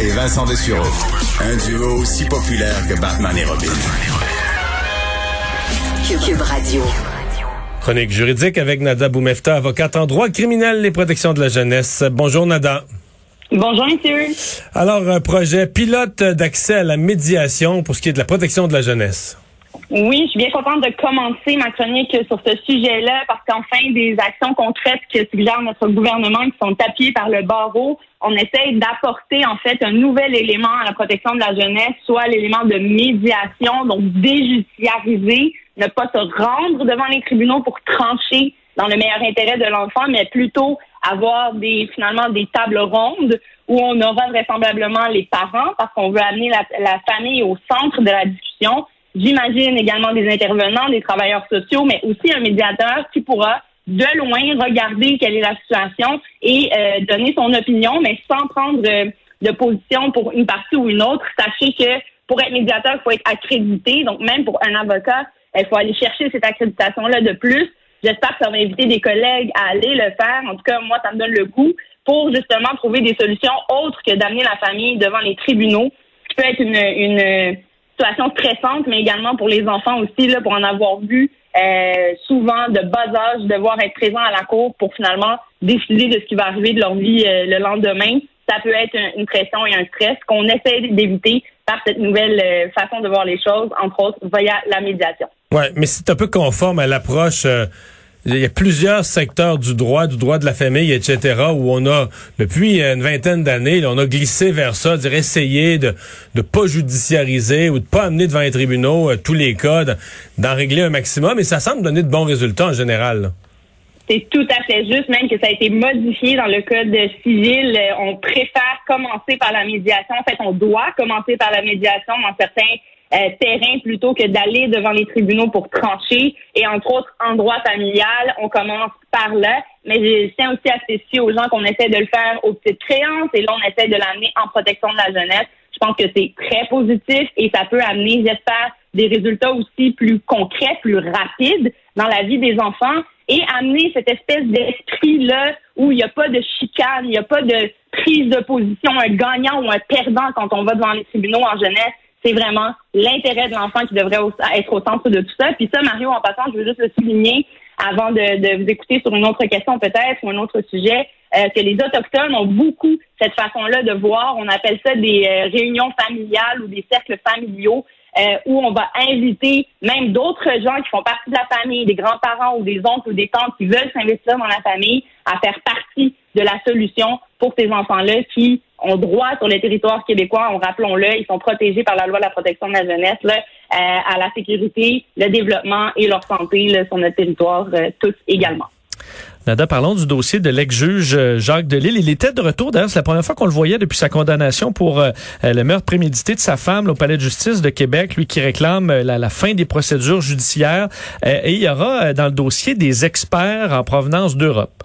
Et Vincent Dessureau. Un duo aussi populaire que Batman et Robin. Cube Radio. Chronique juridique avec Nada Boumefta, avocate en droit criminel et protection de la jeunesse. Bonjour Nada. Bonjour, monsieur. Alors, un projet pilote d'accès à la médiation pour ce qui est de la protection de la jeunesse. Oui, je suis bien contente de commencer ma chronique sur ce sujet-là parce qu'enfin, des actions concrètes que suggère notre gouvernement qui sont appuyées par le barreau, on essaye d'apporter en fait un nouvel élément à la protection de la jeunesse, soit l'élément de médiation, donc déjudiciariser, ne pas se rendre devant les tribunaux pour trancher dans le meilleur intérêt de l'enfant, mais plutôt avoir des finalement des tables rondes où on aura vraisemblablement les parents parce qu'on veut amener la famille au centre de la discussion. J'imagine également des intervenants, des travailleurs sociaux, mais aussi un médiateur qui pourra de loin regarder quelle est la situation et euh, donner son opinion, mais sans prendre de position pour une partie ou une autre. Sachez que pour être médiateur, il faut être accrédité. Donc, même pour un avocat, il faut aller chercher cette accréditation-là de plus. J'espère que ça va inviter des collègues à aller le faire. En tout cas, moi, ça me donne le goût pour justement trouver des solutions autres que d'amener la famille devant les tribunaux, ce qui peut être une, une situation stressante, mais également pour les enfants aussi, là, pour en avoir vu euh, souvent de bas âge, devoir être présent à la cour pour finalement décider de ce qui va arriver de leur vie euh, le lendemain. Ça peut être une pression et un stress qu'on essaie d'éviter par cette nouvelle euh, façon de voir les choses, entre autres via la médiation. Ouais, mais c'est un peu conforme à l'approche. Il y a plusieurs secteurs du droit, du droit de la famille, etc., où on a, depuis une vingtaine d'années, on a glissé vers ça, dire essayer de ne pas judiciariser ou de pas amener devant les tribunaux tous les cas, d'en régler un maximum, et ça semble donner de bons résultats en général. C'est tout à fait juste, même que ça a été modifié dans le code civil. On préfère commencer par la médiation. En fait, on doit commencer par la médiation dans certains euh, terrains plutôt que d'aller devant les tribunaux pour trancher. Et entre autres, en droit familial, on commence par là. Mais je tiens aussi à spécifier aux gens qu'on essaie de le faire aux petites créances et là, on essaie de l'amener en protection de la jeunesse. Je pense que c'est très positif et ça peut amener, j'espère, des résultats aussi plus concrets, plus rapides dans la vie des enfants et amener cette espèce d'esprit-là où il n'y a pas de chicane, il n'y a pas de prise de position, un gagnant ou un perdant quand on va devant les tribunaux en jeunesse. C'est vraiment l'intérêt de l'enfant qui devrait être au centre de tout ça. Puis ça, Mario, en passant, je veux juste le souligner avant de, vous écouter sur une autre question peut-être ou un autre sujet, euh, que les Autochtones ont beaucoup cette façon-là de voir. On appelle ça des euh, réunions familiales ou des cercles familiaux. Euh, où on va inviter même d'autres gens qui font partie de la famille, des grands-parents ou des oncles ou des tantes qui veulent s'investir dans la famille, à faire partie de la solution pour ces enfants-là qui ont droit sur le territoire québécois, on rappelons-le, ils sont protégés par la loi de la protection de la jeunesse, là, euh, à la sécurité, le développement et leur santé là, sur notre territoire, euh, tous également. Nada, parlons du dossier de l'ex-juge euh, Jacques Delille. Il était de retour, d'ailleurs, c'est la première fois qu'on le voyait depuis sa condamnation pour euh, euh, le meurtre prémédité de sa femme au Palais de justice de Québec, lui qui réclame la, fin des procédures judiciaires. et il y aura dans le dossier des experts en provenance d'Europe.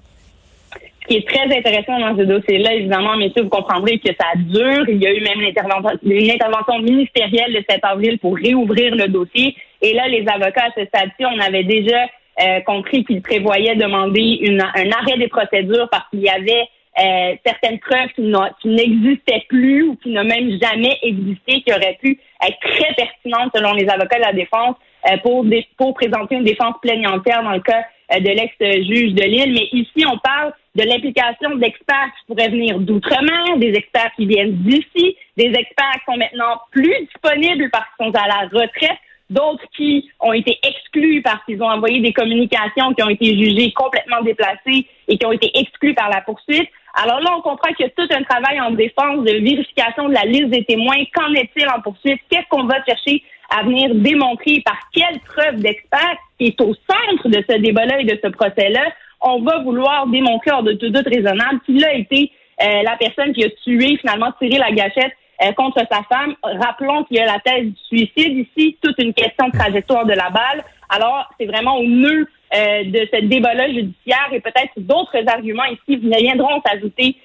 Ce qui est très intéressant dans ce dossier-là, évidemment, messieurs, vous comprendrez que ça dure. Il y a eu même une intervention, ministérielle le 7 avril pour réouvrir le dossier. Et là, les avocats à ce stade-ci, on avait déjà euh, compris qu'il prévoyait demander une, un arrêt des procédures parce qu'il y avait euh, certaines preuves qui n'existaient plus ou qui n'ont même jamais existé, qui auraient pu être très pertinentes selon les avocats de la défense euh, pour, pour présenter une défense plaignantaire dans le cas de l'ex-juge de Lille. Mais ici, on parle de l'implication d'experts qui pourraient venir d'outre-mer, des experts qui viennent d'ici, des experts qui sont maintenant plus disponibles parce qu'ils sont à la retraite, d'autres qui ont été exclus parce qu'ils ont envoyé des communications qui ont été jugées complètement déplacées et qui ont été exclus par la poursuite. Alors là, on comprend qu'il y a tout un travail en défense de vérification de la liste des témoins. Qu'en est-il en poursuite? Qu'est-ce qu'on va chercher à venir démontrer par quelle preuve d'expert qui est au centre de ce débat-là et de ce procès-là? On va vouloir démontrer hors de tout doute raisonnable qu'il a été euh, la personne qui a tué, finalement, tiré la gâchette euh, contre sa femme. Rappelons qu'il y a la thèse du suicide ici, toute une question de trajectoire de la balle. Alors, c'est vraiment au nœud euh, de ce débat-là judiciaire et peut-être d'autres arguments ici viendront s'ajouter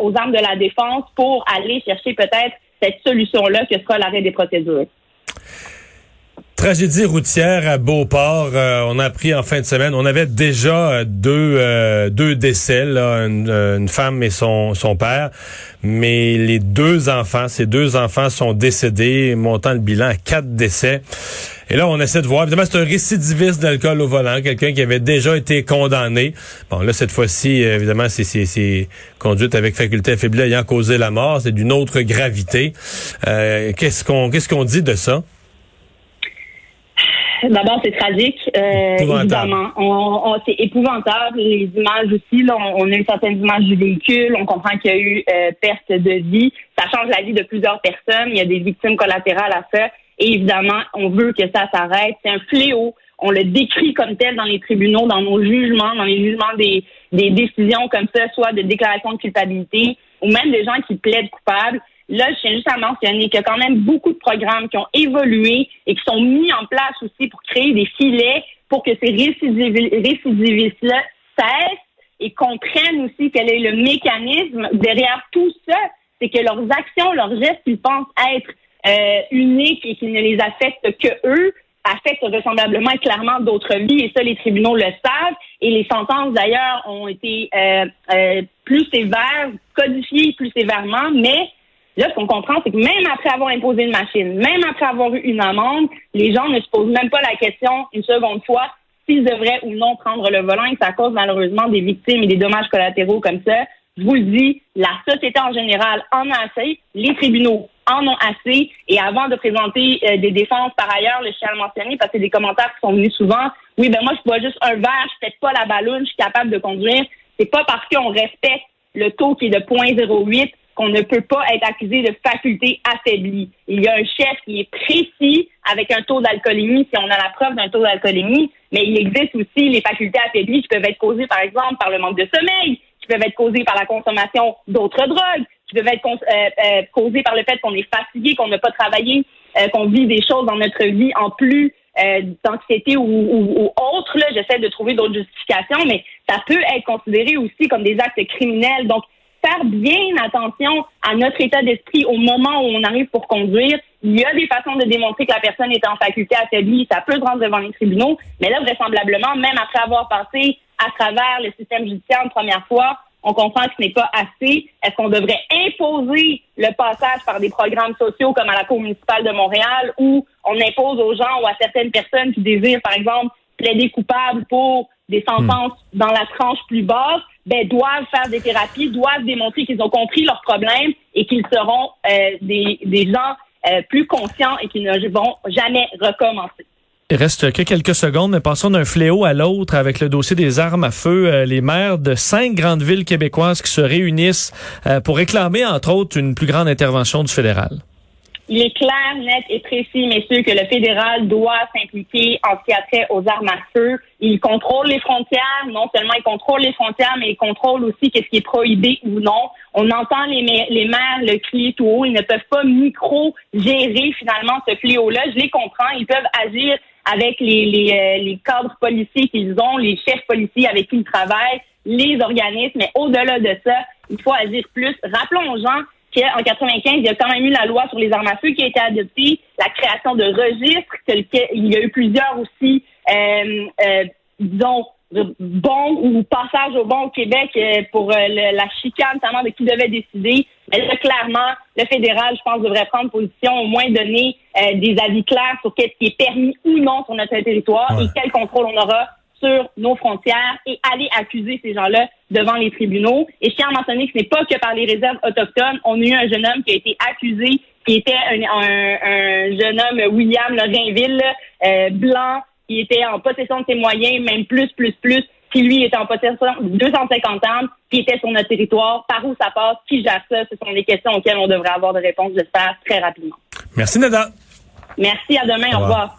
aux armes de la défense pour aller chercher peut-être cette solution-là que sera l'arrêt des procédures. Tragédie routière à Beauport. Euh, on a appris en fin de semaine. On avait déjà euh, deux euh, deux décès, là, une, femme et son son père, mais les deux enfants, ces deux enfants sont décédés, montant le bilan à quatre décès. Et là, on essaie de voir. Évidemment, c'est un récidiviste d'alcool au volant, quelqu'un qui avait déjà été condamné. Bon, là, cette fois-ci, évidemment, c'est conduite avec faculté affaiblie ayant causé la mort. C'est d'une autre gravité. qu'est-ce qu'on qu'est-ce qu'on dit de ça? D'abord, c'est tragique, euh, évidemment. On, c'est épouvantable. Les images aussi, là, on, a eu certaines images du véhicule. On comprend qu'il y a eu euh, perte de vie. Ça change la vie de plusieurs personnes. Il y a des victimes collatérales à ça. Et évidemment, on veut que ça s'arrête. C'est un fléau. On le décrit comme tel dans les tribunaux, dans nos jugements, dans les jugements des, des décisions comme ça, soit de déclaration de culpabilité ou même des gens qui plaident coupables. Là, je tiens juste à mentionner qu'il y a quand même beaucoup de programmes qui ont évolué et qui sont mis en place aussi pour créer des filets pour que ces récidivistes-là cessent et comprennent aussi quel est le mécanisme derrière tout ça. C'est que leurs actions, leurs gestes qu'ils pensent être euh, uniques et qui ne les affectent que eux, affectent vraisemblablement et clairement d'autres vies, et ça, les tribunaux le savent. Et les sentences, d'ailleurs, ont été euh, euh, plus sévères, codifiées plus sévèrement, mais Là, ce qu'on comprend, c'est que même après avoir imposé une machine, même après avoir eu une amende, les gens ne se posent même pas la question une seconde fois s'ils devraient ou non prendre le volant et ça cause malheureusement des victimes et des dommages collatéraux comme ça. Je vous le dis, la société en général en a assez, les tribunaux en ont assez. Et avant de présenter euh, des défenses, par ailleurs, le chien mentionné, parce que des commentaires qui sont venus souvent, oui, ben moi, je bois juste un verre, je pète pas la ballonne, je suis capable de conduire. C'est pas parce qu'on respecte le taux qui est de 0.08 qu'on ne peut pas être accusé de faculté affaiblie. Il y a un chef qui est précis avec un taux d'alcoolémie si on a la preuve d'un taux d'alcoolémie, mais il existe aussi les facultés affaiblies qui peuvent être causées, par exemple, par le manque de sommeil, qui peuvent être causées par la consommation d'autres drogues, qui peuvent être euh, euh, causées par le fait qu'on est fatigué, qu'on n'a pas travaillé, euh, qu'on vit des choses dans notre vie en plus d'anxiété ou, ou, ou, autre. J'essaie de trouver d'autres justifications, mais ça peut être considéré aussi comme des actes criminels. Donc, faire bien attention à notre état d'esprit au moment où on arrive pour conduire. Il y a des façons de démontrer que la personne est en faculté affaiblie. Ça peut se rendre devant les tribunaux. Mais là, vraisemblablement, même après avoir passé à travers le système judiciaire une première fois, on comprend que ce n'est pas assez. Est-ce qu'on devrait imposer le passage par des programmes sociaux comme à la Cour municipale de Montréal où on impose aux gens ou à certaines personnes qui désirent, par exemple, plaider coupable pour des sentences hmm. dans la tranche plus basse? Ben, doivent faire des thérapies, doivent démontrer qu'ils ont compris leurs problèmes et qu'ils seront euh, des, des gens euh, plus conscients et qui ne vont jamais recommencer. Il reste que quelques secondes, mais passons d'un fléau à l'autre avec le dossier des armes à feu. Euh, les maires de cinq grandes villes québécoises qui se réunissent pour réclamer, entre autres, une plus grande intervention du fédéral. Il est clair, net et précis, messieurs, que le fédéral doit s'impliquer en ce qui a trait aux armes à feu. Il contrôle les frontières. Non seulement il contrôle les frontières, mais il contrôle aussi qu'est-ce qui est prohibé ou non. On entend les, les maires le crier tout haut. Ils ne peuvent pas micro-gérer finalement ce fléau-là. Je les comprends. Ils peuvent agir avec les, euh, les cadres policiers qu'ils ont, les chefs policiers avec qui ils travaillent, les organismes. Mais au-delà de ça, il faut agir plus. Rappelons aux gens en 95, il y a quand même eu la loi sur les armes à feu qui a été adoptée, la création de registres, il y a eu plusieurs aussi, euh, euh, disons, bons ou passage au bon au Québec euh, pour la chicane, notamment de qui devait décider. Mais là, clairement, le fédéral, je pense, devrait prendre position, au moins donner des avis clairs sur ce qui est permis ou non sur notre territoire et quel contrôle on aura sur nos frontières et aller accuser ces gens-là devant les tribunaux. Et je tiens à mentionner que ce n'est pas que par les réserves autochtones. On a eu un jeune homme qui a été accusé, qui était un, jeune homme, William Lorrainville, euh, blanc, qui était en possession de ses moyens, même plus, plus, plus, qui lui était en possession de 250 armes, qui était sur notre territoire, par où ça passe, qui gère ça, ce sont des questions auxquelles on devrait avoir des réponses, j'espère, très rapidement. Merci, Nada. Merci, à demain, au revoir.